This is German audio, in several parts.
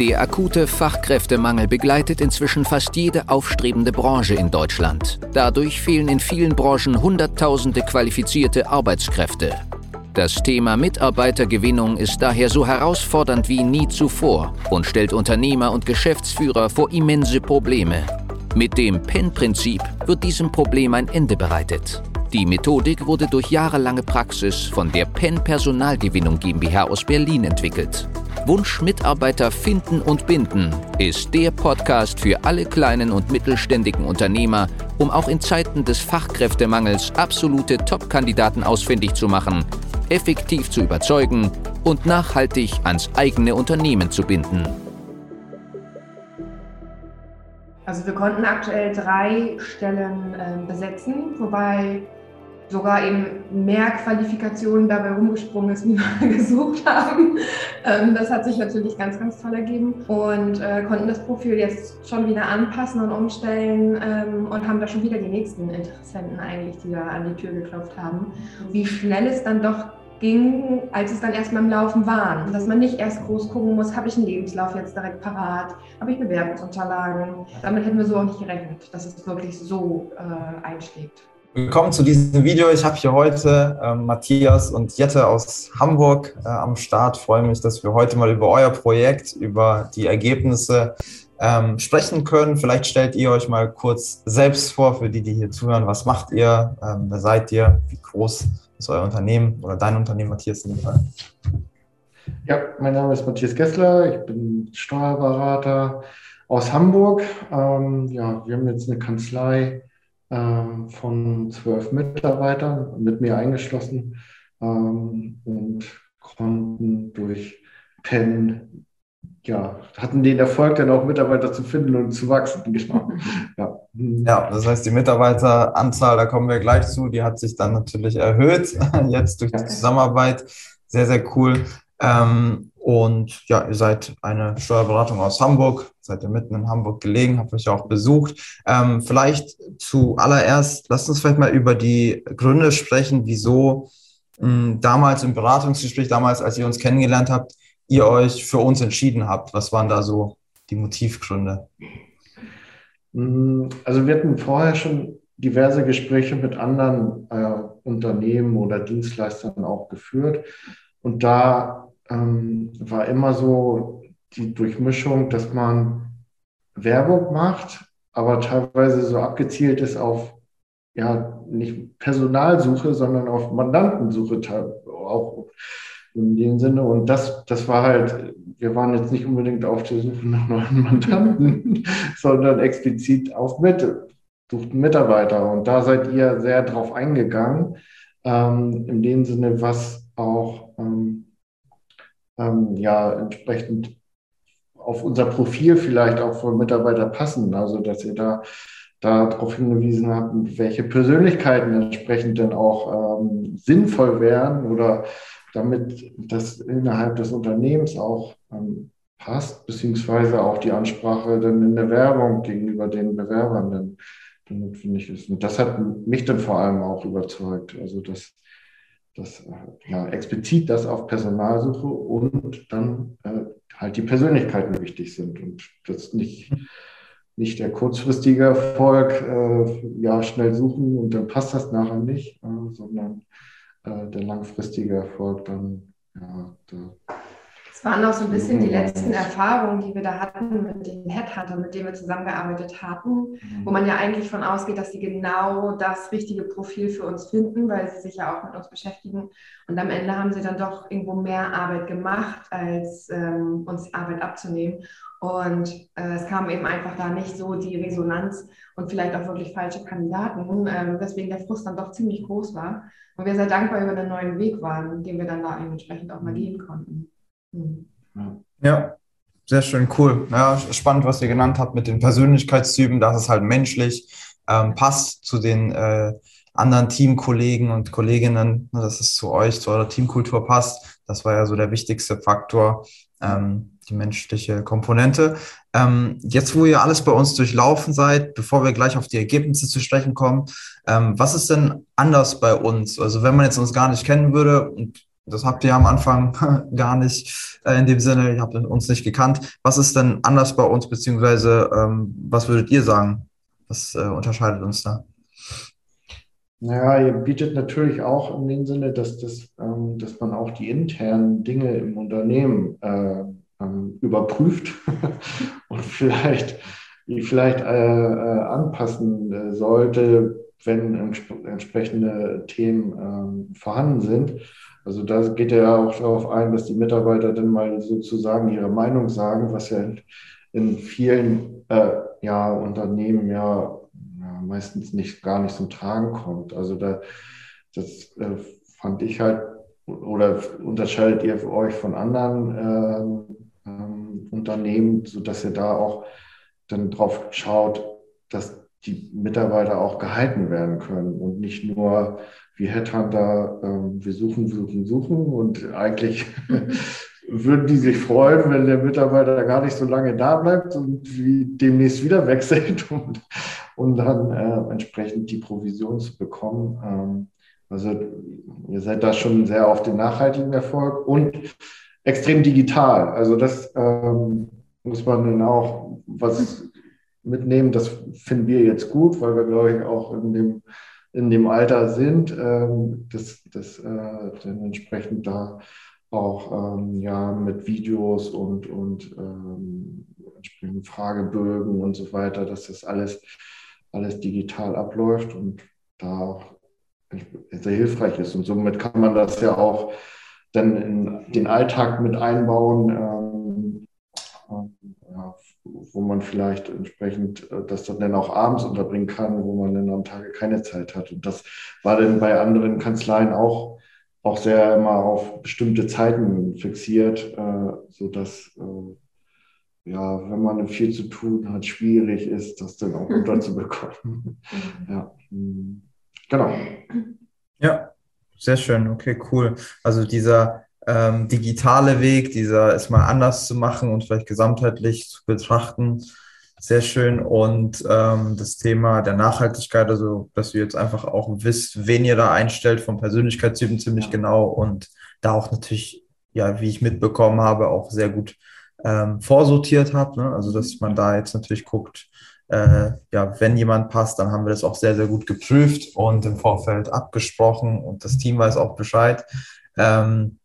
Der akute Fachkräftemangel begleitet inzwischen fast jede aufstrebende Branche in Deutschland. Dadurch fehlen in vielen Branchen Hunderttausende qualifizierte Arbeitskräfte. Das Thema Mitarbeitergewinnung ist daher so herausfordernd wie nie zuvor und stellt Unternehmer und Geschäftsführer vor immense Probleme. Mit dem PEN-Prinzip wird diesem Problem ein Ende bereitet. Die Methodik wurde durch jahrelange Praxis von der PEN Personalgewinnung GmbH aus Berlin entwickelt. Wunsch Mitarbeiter finden und binden ist der Podcast für alle kleinen und mittelständigen Unternehmer, um auch in Zeiten des Fachkräftemangels absolute Top-Kandidaten ausfindig zu machen, effektiv zu überzeugen und nachhaltig ans eigene Unternehmen zu binden. Also wir konnten aktuell drei Stellen äh, besetzen, wobei sogar eben mehr Qualifikationen dabei rumgesprungen ist, wie wir gesucht haben. Ähm, das hat sich natürlich ganz, ganz toll ergeben und äh, konnten das Profil jetzt schon wieder anpassen und umstellen ähm, und haben da schon wieder die nächsten Interessenten eigentlich, die da an die Tür geklopft haben. Wie schnell es dann doch ging, als es dann erstmal im Laufen waren. Dass man nicht erst groß gucken muss, habe ich einen Lebenslauf jetzt direkt parat, habe ich Bewerbungsunterlagen. Damit hätten wir so auch nicht gerechnet, dass es wirklich so äh, einschlägt. Willkommen zu diesem Video. Ich habe hier heute äh, Matthias und Jette aus Hamburg äh, am Start. freue mich, dass wir heute mal über euer Projekt, über die Ergebnisse ähm, sprechen können. Vielleicht stellt ihr euch mal kurz selbst vor, für die, die hier zuhören. Was macht ihr? Ähm, wer seid ihr? Wie groß ist euer Unternehmen oder dein Unternehmen, Matthias, in dem Fall? Ja, mein Name ist Matthias Gessler. Ich bin Steuerberater aus Hamburg. Ähm, ja, wir haben jetzt eine Kanzlei ähm, von zwölf Mitarbeitern, mit mir eingeschlossen, ähm, und konnten durch PEN, ja, hatten den Erfolg, dann auch Mitarbeiter zu finden und zu wachsen. Genau. Ja. ja, das heißt, die Mitarbeiteranzahl, da kommen wir gleich zu, die hat sich dann natürlich erhöht, jetzt durch die Zusammenarbeit. Sehr, sehr cool. Ähm, und ja, ihr seid eine Steuerberatung aus Hamburg, seid ihr mitten in Hamburg gelegen, habt euch auch besucht. Ähm, vielleicht zuallererst, lasst uns vielleicht mal über die Gründe sprechen, wieso mh, hm, damals im Beratungsgespräch, damals, als ihr uns kennengelernt habt, ihr euch für uns entschieden habt. Was waren da so die Motivgründe? Hm, also wir hatten vorher schon diverse Gespräche mit anderen äh, Unternehmen oder Dienstleistern auch geführt. Und da ähm, war immer so die Durchmischung, dass man Werbung macht, aber teilweise so abgezielt ist auf ja nicht Personalsuche, sondern auf Mandantensuche auch in dem Sinne. Und das, das war halt, wir waren jetzt nicht unbedingt auf der Suche nach neuen Mandanten, sondern explizit auf Mitte, suchten Mitarbeiter. Und da seid ihr sehr drauf eingegangen, ähm, in dem Sinne, was auch ähm, ähm, ja entsprechend auf unser Profil vielleicht auch von Mitarbeiter passen. Also dass ihr da darauf hingewiesen habt, welche Persönlichkeiten entsprechend dann auch ähm, sinnvoll wären oder damit das innerhalb des Unternehmens auch ähm, passt, beziehungsweise auch die Ansprache dann in der Werbung gegenüber den Bewerbern dann, dann notwendig ist. Und das hat mich dann vor allem auch überzeugt. Also dass das, äh, ja, explizit das auf Personalsuche und dann äh, halt die Persönlichkeiten wichtig sind und das nicht, nicht der kurzfristige Erfolg, äh, ja, schnell suchen und dann passt das nachher nicht, äh, sondern äh, der langfristige Erfolg dann, ja, da waren auch so ein bisschen die letzten Erfahrungen, die wir da hatten mit den Headhuntern, mit denen wir zusammengearbeitet hatten, wo man ja eigentlich von ausgeht, dass sie genau das richtige Profil für uns finden, weil sie sich ja auch mit uns beschäftigen. Und am Ende haben sie dann doch irgendwo mehr Arbeit gemacht, als ähm, uns Arbeit abzunehmen. Und äh, es kam eben einfach da nicht so die Resonanz und vielleicht auch wirklich falsche Kandidaten, äh, weswegen der Frust dann doch ziemlich groß war. Und wir sehr dankbar über den neuen Weg waren, den wir dann da entsprechend auch mal mhm. gehen konnten. Ja, sehr schön, cool. Ja, spannend, was ihr genannt habt mit den Persönlichkeitstypen, dass es halt menschlich ähm, passt zu den äh, anderen Teamkollegen und Kolleginnen, ne, dass es zu euch, zu eurer Teamkultur passt. Das war ja so der wichtigste Faktor, ähm, die menschliche Komponente. Ähm, jetzt, wo ihr alles bei uns durchlaufen seid, bevor wir gleich auf die Ergebnisse zu sprechen kommen, ähm, was ist denn anders bei uns? Also wenn man jetzt uns gar nicht kennen würde und Das habt ihr am Anfang gar nicht äh, in dem Sinne, ihr habt uns nicht gekannt. Was ist denn anders bei uns, beziehungsweise ähm, was würdet ihr sagen? Was äh, unterscheidet uns da? Naja, ihr bietet natürlich auch in dem Sinne, dass, das, ähm, dass man auch die internen Dinge im Unternehmen äh, ähm, überprüft und vielleicht, vielleicht äh, äh, anpassen äh, sollte, wenn entsprechende Themen ähm, vorhanden sind. Also da geht er ja auch darauf ein, dass die Mitarbeiter dann mal sozusagen ihre Meinung sagen, was ja in, vielen äh, ja, Unternehmen ja, ja, meistens nicht gar nicht zum Tragen kommt. Also da, das äh, fand ich halt, oder unterscheidet ihr euch von anderen ähm, Unternehmen, sodass ihr da auch dann drauf schaut, dass die Mitarbeiter auch gehalten werden können und nicht nur wie Headhunter, ähm, wir suchen, suchen, suchen und eigentlich würden die sich freuen, wenn der Mitarbeiter gar nicht so lange da bleibt und wie demnächst wieder wechselt und, und dann äh, entsprechend die Provision zu bekommen. Ähm, also ihr seid da schon sehr auf den nachhaltigen Erfolg und extrem digital. Also das ähm, muss man dann auch was mitnehmen. Das finden wir jetzt gut, weil wir, glaube ich, auch in dem, in dem Alter sind, ähm, dass das, äh, dann entsprechend da auch ähm, ja, mit Videos und, und ähm, entsprechenden Fragebögen und so weiter, dass das alles, alles digital abläuft und da auch sehr hilfreich ist. Und somit kann man das ja auch dann in den Alltag mit einbauen, ähm, wo man vielleicht entsprechend äh, das dann auch abends unterbringen kann, wo man dann am Tage keine Zeit hat. Und das war dann bei anderen Kanzleien auch, auch sehr immer auf bestimmte Zeiten fixiert, äh, sodass äh, ja, wenn man viel zu tun hat, schwierig ist, das dann auch unterzubekommen. ja, hm. genau. Ja, sehr schön, okay, cool. Also dieser ähm, digitale Weg, dieser es mal anders zu machen und vielleicht gesamtheitlich zu betrachten, sehr schön. Und ähm, das Thema der Nachhaltigkeit, also dass du jetzt einfach auch wisst, wen ihr da einstellt vom Persönlichkeitstypen ziemlich genau und da auch natürlich, ja, wie ich mitbekommen habe, auch sehr gut ähm, vorsortiert habt. Ne? Also dass man da jetzt natürlich guckt, äh, ja, wenn jemand passt, dann haben wir das auch sehr, sehr gut geprüft und im Vorfeld abgesprochen und das Team weiß auch Bescheid. Ähm,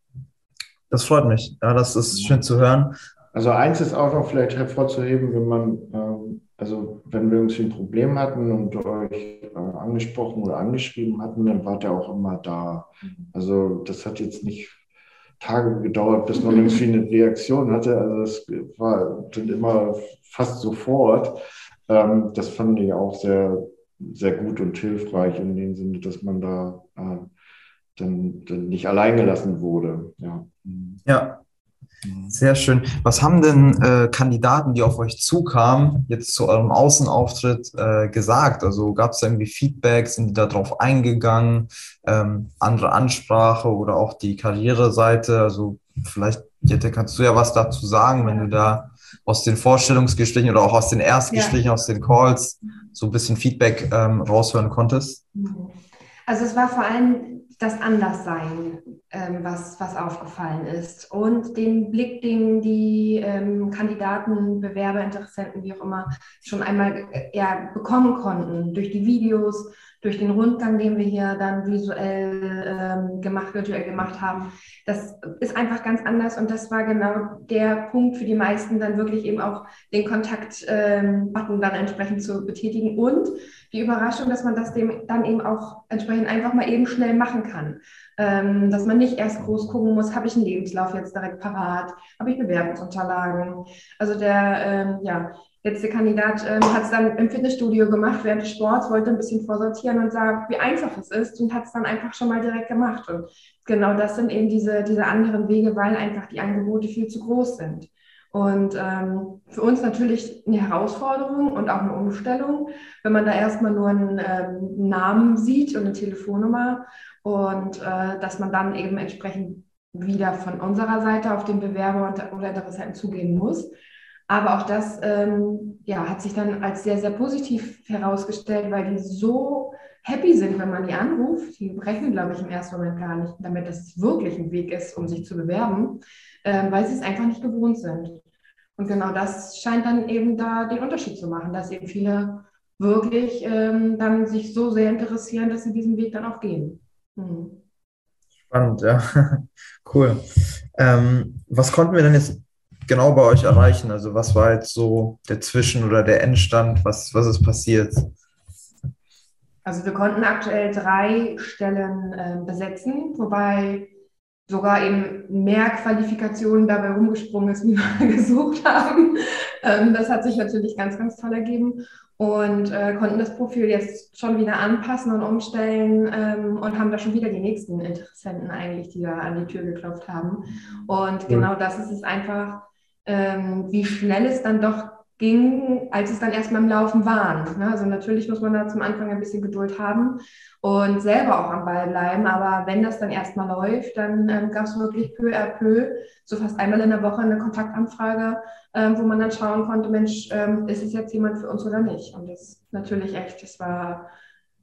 das freut mich. Ja, das ist schön zu hören. Also eins ist auch noch vielleicht hervorzuheben, wenn man, ähm, also wenn wir irgendwie ein Problem hatten und euch äh, angesprochen oder angeschrieben hatten, dann wart ihr auch immer da. Also das hat jetzt nicht Tage gedauert, bis man irgendwie eine Reaktion hatte. Also es war dann immer fast sofort. Ähm, das fand ich auch sehr, sehr gut und hilfreich in dem Sinne, dass man da äh, dann, dann nicht allein gelassen wurde. Ja. ja. Sehr schön. Was haben denn äh, Kandidaten, die auf euch zukamen, jetzt zu eurem Außenauftritt äh, gesagt? Also gab es irgendwie Feedback? Sind die darauf eingegangen? Ähm, andere Ansprache oder auch die Karriereseite? Also vielleicht, Jette, kannst du ja was dazu sagen, wenn du da aus den Vorstellungsgesprächen oder auch aus den Erstgesprächen, ja. aus den Calls so ein bisschen Feedback ähm, raushören konntest? Also es war vor allem das Anderssein, ähm, was, was aufgefallen ist. Und den Blick, den die ähm, Kandidaten, Bewerber, Interessenten, wie auch immer, schon einmal äh, ja, bekommen konnten durch die Videos, durch den Rundgang, den wir hier dann visuell ähm, gemacht, virtuell gemacht haben. Das ist einfach ganz anders und das war genau der Punkt für die meisten, dann wirklich eben auch den Kontakt-Button ähm, dann entsprechend zu betätigen und die Überraschung, dass man das dem dann eben auch entsprechend einfach mal eben schnell machen kann. Ähm, dass man nicht erst groß gucken muss, habe ich einen Lebenslauf jetzt direkt parat, habe ich Bewerbungsunterlagen. Also der, ähm, ja, letzte Kandidat ähm, hat es dann im Fitnessstudio gemacht während des Sports, wollte ein bisschen vorsortieren und sah, wie einfach es ist und hat es dann einfach schon mal direkt gemacht. Und genau das sind eben diese, diese anderen Wege, weil einfach die Angebote viel zu groß sind. Und ähm, für uns natürlich eine Herausforderung und auch eine Umstellung, wenn man da erstmal nur einen ähm, Namen sieht und eine Telefonnummer und äh, dass man dann eben entsprechend wieder von unserer Seite auf den Bewerber oder Interessenten zugehen muss. Aber auch das ähm, ja, hat sich dann als sehr, sehr positiv herausgestellt, weil die so happy sind, wenn man die anruft. Die rechnen, glaube ich, im ersten Moment gar nicht damit, dass es wirklich ein Weg ist, um sich zu bewerben, äh, weil sie es einfach nicht gewohnt sind. Und genau das scheint dann eben da den Unterschied zu machen, dass eben viele wirklich ähm, dann sich so sehr interessieren, dass sie diesen Weg dann auch gehen. Hm. Spannend, ja. cool. Ähm, was konnten wir denn jetzt genau bei euch erreichen? Also was war jetzt so der Zwischen- oder der Endstand? Was, was ist passiert? Also wir konnten aktuell drei Stellen äh, besetzen, wobei sogar eben mehr Qualifikationen dabei rumgesprungen ist, wie wir gesucht haben. Ähm, das hat sich natürlich ganz, ganz toll ergeben und äh, konnten das Profil jetzt schon wieder anpassen und umstellen ähm, und haben da schon wieder die nächsten Interessenten eigentlich, die da an die Tür geklopft haben. Und genau das ist es einfach, ähm, wie schnell es dann doch ging, als es dann erstmal im Laufen waren. Ne? Also natürlich muss man da zum Anfang ein bisschen Geduld haben und selber auch am Ball bleiben. Aber wenn das dann erstmal läuft, dann ähm, gab es wirklich peu à peu, so fast einmal in der Woche eine Kontaktanfrage, ähm, wo man dann schauen konnte, Mensch, ähm, ist es jetzt jemand für uns oder nicht? Und das natürlich echt, das war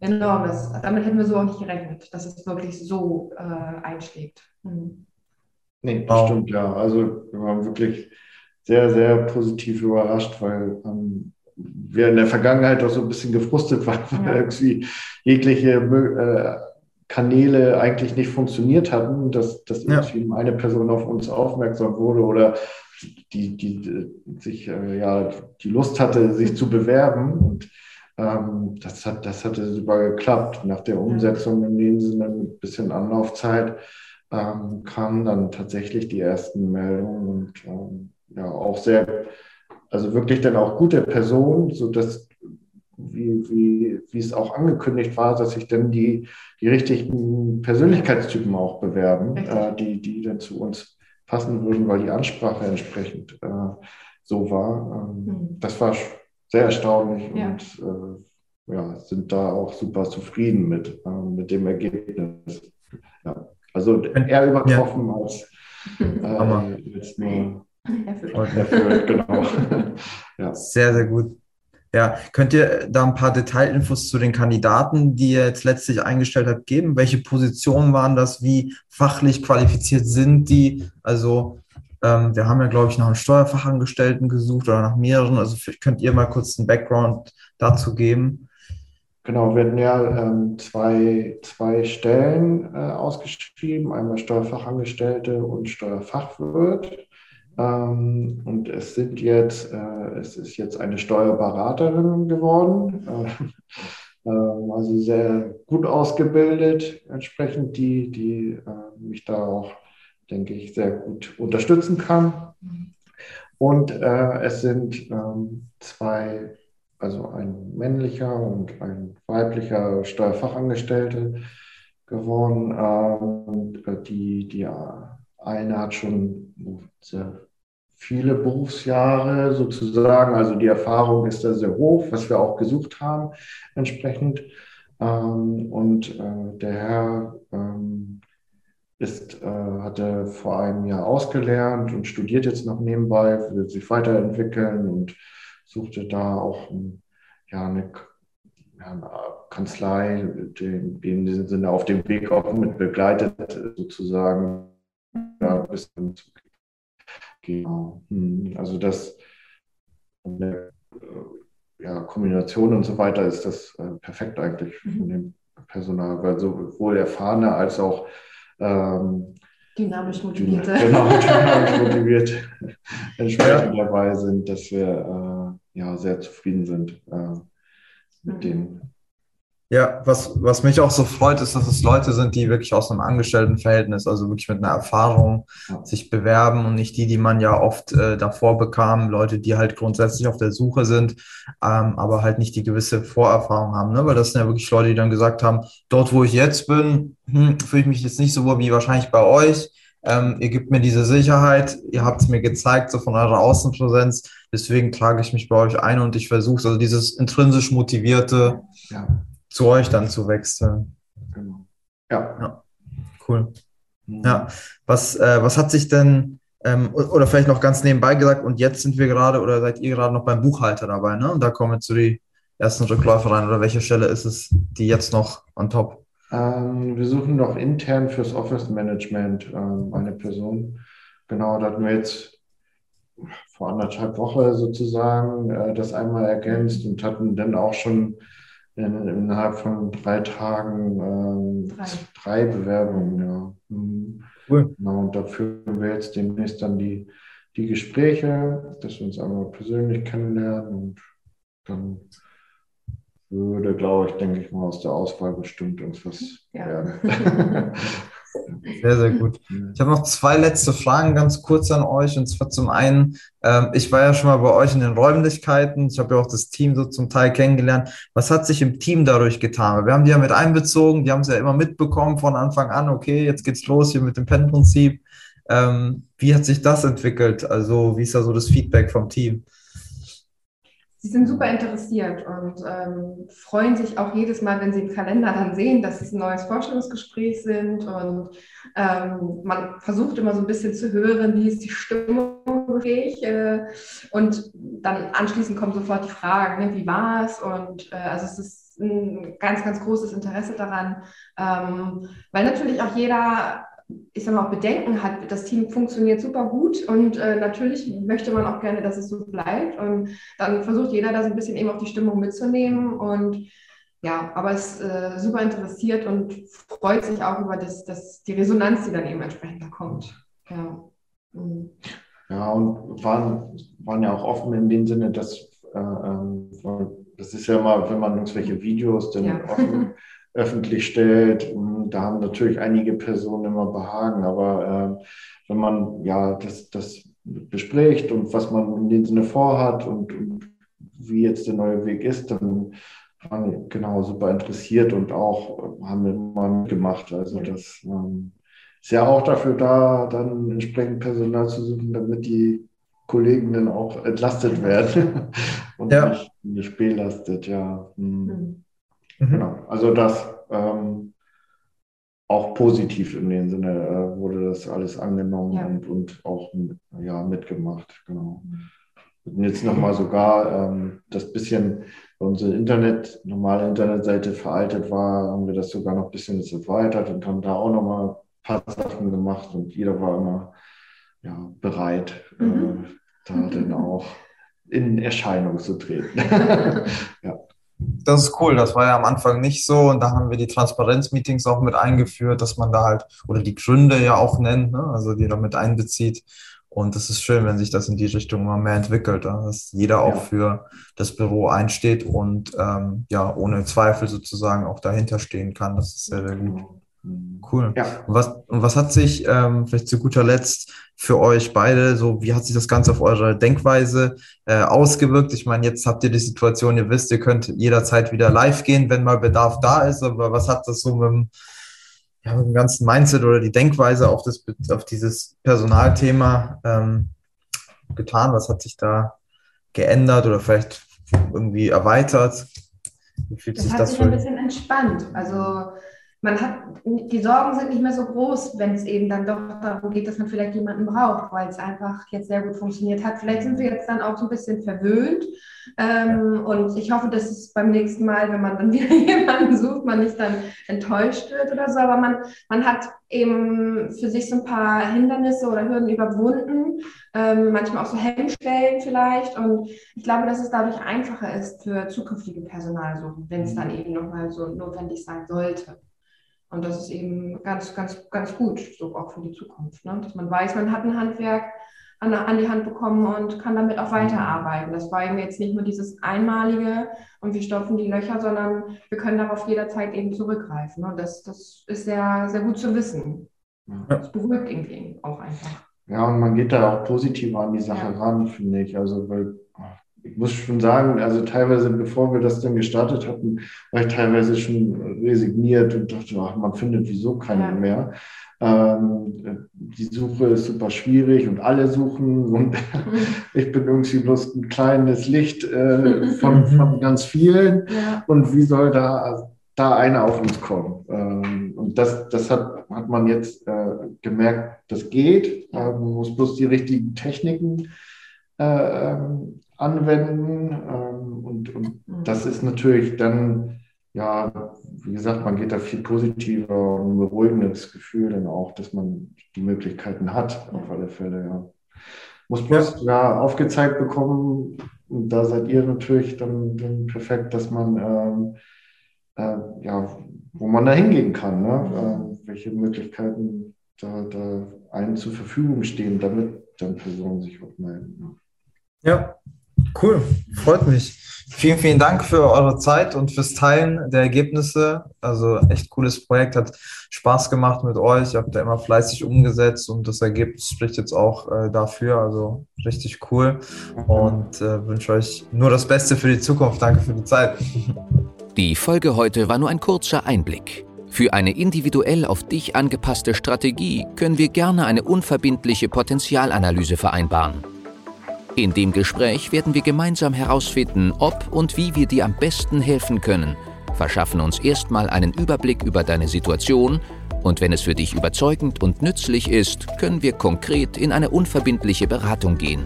enormes. Damit hätten wir so auch nicht gerechnet, dass es wirklich so äh, einschlägt. Hm. Nee, das wow. stimmt, ja. Also wir waren wirklich sehr, sehr positiv überrascht, weil ähm, wir in der Vergangenheit auch so ein bisschen gefrustet waren, weil ja. irgendwie jegliche äh, Kanäle eigentlich nicht funktioniert hatten, dass, dass ja. irgendwie eine Person auf uns aufmerksam wurde oder die, die, die sich äh, ja die Lust hatte, sich zu bewerben. Und ähm, das, hat, das hatte super geklappt. Nach der Umsetzung in dem Sinne mit ein bisschen Anlaufzeit ähm, kamen dann tatsächlich die ersten Meldungen und ähm, ja auch sehr, also wirklich dann auch gute Personen, sodass, wie, wie, wie es auch angekündigt war, dass sich dann die, die richtigen Persönlichkeitstypen auch bewerben, äh, die, die dann zu uns passen würden, weil die Ansprache entsprechend äh, so war. Ähm, mhm. Das war sehr erstaunlich ja. und äh, ja, sind da auch super zufrieden mit, äh, mit dem Ergebnis. Ja. Also eher übertroffen ja. als, äh, als nur Erfüllt. Erfüllt, genau. ja. Sehr, sehr gut. Ja, könnt ihr da ein paar Detailinfos zu den Kandidaten, die ihr jetzt letztlich eingestellt habt, geben? Welche Positionen waren das? Wie fachlich qualifiziert sind die? Also, ähm, wir haben ja, glaube ich, nach einem Steuerfachangestellten gesucht oder nach mehreren. Also, könnt ihr mal kurz einen Background dazu geben? Genau, wir hatten ja ähm, zwei, zwei Stellen äh, ausgeschrieben: einmal Steuerfachangestellte und Steuerfachwirt. Ähm, und es sind jetzt, äh, es ist jetzt eine Steuerberaterin geworden, äh, äh, also sehr gut ausgebildet, entsprechend die, die äh, mich da auch, denke ich, sehr gut unterstützen kann. Und äh, es sind ähm, zwei, also ein männlicher und ein weiblicher Steuerfachangestellte geworden. Ähm, die, die eine hat schon sehr viele Berufsjahre sozusagen. Also die Erfahrung ist da sehr hoch, was wir auch gesucht haben entsprechend. Ähm, und äh, der Herr ähm, ist, äh, hatte vor einem Jahr ausgelernt und studiert jetzt noch nebenbei, will sich weiterentwickeln und suchte da auch ein, ja, eine, ja, eine Kanzlei, den, in diesem Sinne auf dem Weg auch mit begleitet, sozusagen, ja, bis zu Genau. Hm, also das äh, ja, Kombination und so weiter ist das äh, perfekt eigentlich mhm. von dem Personal, weil sowohl erfahrene als auch ähm, dynamisch motivierte. Genau, dynamisch motiviert entsprechend dabei sind, dass wir äh, ja sehr zufrieden sind äh, mit mhm. den ja, was, was mich auch so freut, ist, dass es Leute sind, die wirklich aus einem Angestelltenverhältnis, also wirklich mit einer Erfahrung sich bewerben und nicht die, die man ja oft äh, davor bekam, Leute, die halt grundsätzlich auf der Suche sind, ähm, aber halt nicht die gewisse Vorerfahrung haben. Ne? Weil das sind ja wirklich Leute, die dann gesagt haben, dort, wo ich jetzt bin, hm, fühle ich mich jetzt nicht so wohl wie wahrscheinlich bei euch. Ähm, ihr gebt mir diese Sicherheit, ihr habt es mir gezeigt, so von eurer Außenpräsenz. Deswegen trage ich mich bei euch ein und ich versuche also dieses intrinsisch motivierte, ja zu euch dann zu wechseln. Genau. Ja. ja. Cool. Mhm. Ja. Was, äh, was hat sich denn, ähm, oder vielleicht noch ganz nebenbei gesagt, und jetzt sind wir gerade oder seid ihr gerade noch beim Buchhalter dabei, ne? Und da kommen jetzt so die ersten Rückläufer rein oder welche Stelle ist es, die jetzt noch on top? Ähm, wir suchen noch intern fürs Office Management ähm, eine Person. Genau, da hatten wir jetzt vor anderthalb Wochen sozusagen äh, das einmal ergänzt und hatten dann auch schon in, innerhalb von drei Tagen ähm, drei. drei. Bewerbungen. Ja. Mhm. Cool. Genau, und da führen wir jetzt demnächst dann die, die Gespräche, dass wir uns einmal persönlich kennenlernen und dann würde, glaube ich, denke ich mal, aus der Auswahl bestimmt irgendwas ja. werden. Sehr, sehr gut. Ich habe noch zwei letzte Fragen ganz kurz an euch. Und zwar zum einen, ähm, ich war ja schon mal bei euch in den Räumlichkeiten. Ich habe ja auch das Team so zum Teil kennengelernt. Was hat sich im Team dadurch getan? Wir haben die ja mit einbezogen, die haben es ja immer mitbekommen von Anfang an, okay, jetzt geht's los hier mit dem Pen-Prinzip. Ähm, wie hat sich das entwickelt? Also, wie ist da so das Feedback vom Team? Sie sind super interessiert und ähm, freuen sich auch jedes Mal, wenn sie im Kalender dann sehen, dass es ein neues Vorstellungsgespräch sind. Und ähm, man versucht immer so ein bisschen zu hören, wie ist die Stimmung äh, und dann anschließend kommen sofort die Fragen, ne, wie war es? Und äh, also es ist ein ganz, ganz großes Interesse daran, ähm, weil natürlich auch jeder ich sag mal, auch Bedenken hat, das Team funktioniert super gut und äh, natürlich möchte man auch gerne, dass es so bleibt. Und dann versucht jeder da so ein bisschen eben auch die Stimmung mitzunehmen und ja, aber es ist äh, super interessiert und freut sich auch über das, das, die Resonanz, die dann eben entsprechend da kommt. Ja, mhm. ja und waren, waren ja auch offen in dem Sinne, dass äh, ähm, das ist ja immer, wenn man irgendwelche Videos dann ja. offen öffentlich stellt. Da haben natürlich einige Personen immer Behagen, aber äh, wenn man ja das, das bespricht und was man in dem Sinne vorhat und, und wie jetzt der neue Weg ist, dann waren wir genau super interessiert und auch haben wir mal mitgemacht. Also das ähm, ist ja auch dafür da, dann entsprechend Personal zu suchen, damit die Kollegen dann auch entlastet werden und ja. nicht, nicht belastet, ja. Hm. Mhm. Mhm. Genau. Also das ähm, auch positiv in dem Sinne äh, wurde das alles angenommen ja. und, und auch ja, mitgemacht. Genau. Und jetzt nochmal sogar ähm, das bisschen, unsere Internet, normale Internetseite veraltet war, haben wir das sogar noch ein bisschen erweitert und haben da auch nochmal ein paar Sachen gemacht und jeder war immer ja, bereit, äh, mhm. äh, da dann auch in Erscheinung zu treten. ja. Das ist cool, das war ja am Anfang nicht so und da haben wir die Transparenzmeetings auch mit eingeführt, dass man da halt, oder die Gründe ja auch nennt, ne? also die da mit einbezieht. Und das ist schön, wenn sich das in die Richtung immer mehr entwickelt, dass jeder auch ja. für das Büro einsteht und ähm, ja, ohne Zweifel sozusagen auch dahinter stehen kann. Das ist sehr, sehr gut. Cool. Ja. Und, was, und was hat sich ähm, vielleicht zu guter Letzt für euch beide, so wie hat sich das Ganze auf eure Denkweise äh, ausgewirkt? Ich meine, jetzt habt ihr die Situation, ihr wisst, ihr könnt jederzeit wieder live gehen, wenn mal Bedarf da ist, aber was hat das so mit dem, ja, mit dem ganzen Mindset oder die Denkweise auf, das, auf dieses Personalthema ähm, getan? Was hat sich da geändert oder vielleicht irgendwie erweitert? Wie fühlt das sich hat das sich ein bisschen entspannt. Also man hat, die Sorgen sind nicht mehr so groß, wenn es eben dann doch darum geht, dass man vielleicht jemanden braucht, weil es einfach jetzt sehr gut funktioniert hat. Vielleicht sind wir jetzt dann auch so ein bisschen verwöhnt. Ähm, und ich hoffe, dass es beim nächsten Mal, wenn man dann wieder jemanden sucht, man nicht dann enttäuscht wird oder so. Aber man, man hat eben für sich so ein paar Hindernisse oder Hürden überwunden, ähm, manchmal auch so Hemmstellen vielleicht. Und ich glaube, dass es dadurch einfacher ist für zukünftige Personalsuchen, wenn es dann eben nochmal so notwendig sein sollte. Und das ist eben ganz, ganz, ganz gut, so auch für die Zukunft. Ne? Dass man weiß, man hat ein Handwerk an, an, die Hand bekommen und kann damit auch weiterarbeiten. Das war eben jetzt nicht nur dieses Einmalige und wir stopfen die Löcher, sondern wir können darauf jederzeit eben zurückgreifen. Und das, das ist sehr, sehr gut zu wissen. Das beruhigt irgendwie auch einfach. Ja, und man geht da auch positiv an die Sache ja. ran, finde ich. Also, weil ich muss schon sagen, also teilweise, bevor wir das dann gestartet hatten, war ich teilweise schon resigniert und dachte, ach, man findet wieso keinen ja. mehr. Ähm, die Suche ist super schwierig und alle suchen und ich bin irgendwie bloß ein kleines Licht äh, von, von, ganz vielen ja. und wie soll da, da einer auf uns kommen? Ähm, und das, das hat, hat man jetzt äh, gemerkt, das geht. Äh, man muss bloß die richtigen Techniken äh, ähm, anwenden ähm, und, und das ist natürlich dann, ja, wie gesagt, man geht da viel positiver und ein beruhigendes Gefühl dann auch, dass man die Möglichkeiten hat, auf alle Fälle, ja. Muss bloß ja. aufgezeigt bekommen, und da seid ihr natürlich dann, dann perfekt, dass man ähm, äh, ja, wo man da hingehen kann, ne? äh, welche Möglichkeiten da, da einen zur Verfügung stehen, damit dann Personen sich auch melden. Ne? Ja, cool, freut mich. Vielen, vielen Dank für eure Zeit und fürs Teilen der Ergebnisse. Also echt cooles Projekt, hat Spaß gemacht mit euch. Ihr habt da immer fleißig umgesetzt und das Ergebnis spricht jetzt auch äh, dafür. Also richtig cool und äh, wünsche euch nur das Beste für die Zukunft. Danke für die Zeit. Die Folge heute war nur ein kurzer Einblick. Für eine individuell auf dich angepasste Strategie können wir gerne eine unverbindliche Potenzialanalyse vereinbaren. In dem Gespräch werden wir gemeinsam herausfinden, ob und wie wir dir am besten helfen können, verschaffen uns erstmal einen Überblick über deine Situation und wenn es für dich überzeugend und nützlich ist, können wir konkret in eine unverbindliche Beratung gehen.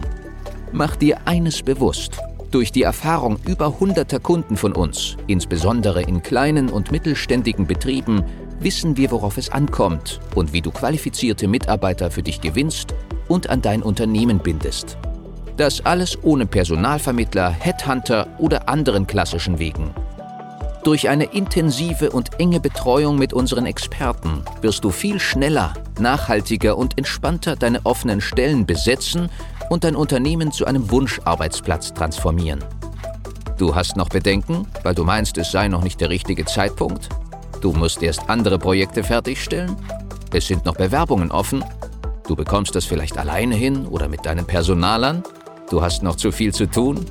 Mach dir eines bewusst. Durch die Erfahrung über hunderter Kunden von uns, insbesondere in kleinen und mittelständigen Betrieben, wissen wir, worauf es ankommt und wie du qualifizierte Mitarbeiter für dich gewinnst und an dein Unternehmen bindest. Das alles ohne Personalvermittler, Headhunter oder anderen klassischen Wegen. Durch eine intensive und enge Betreuung mit unseren Experten wirst du viel schneller, nachhaltiger und entspannter deine offenen Stellen besetzen und dein Unternehmen zu einem Wunscharbeitsplatz transformieren. Du hast noch Bedenken, weil du meinst, es sei noch nicht der richtige Zeitpunkt? Du musst erst andere Projekte fertigstellen? Es sind noch Bewerbungen offen? Du bekommst das vielleicht alleine hin oder mit deinen Personalern? Du hast noch zu viel zu tun?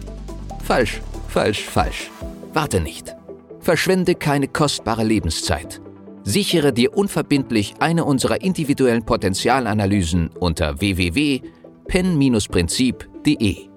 Falsch, falsch, falsch. Warte nicht. Verschwende keine kostbare Lebenszeit. Sichere dir unverbindlich eine unserer individuellen Potenzialanalysen unter www.pen-prinzip.de.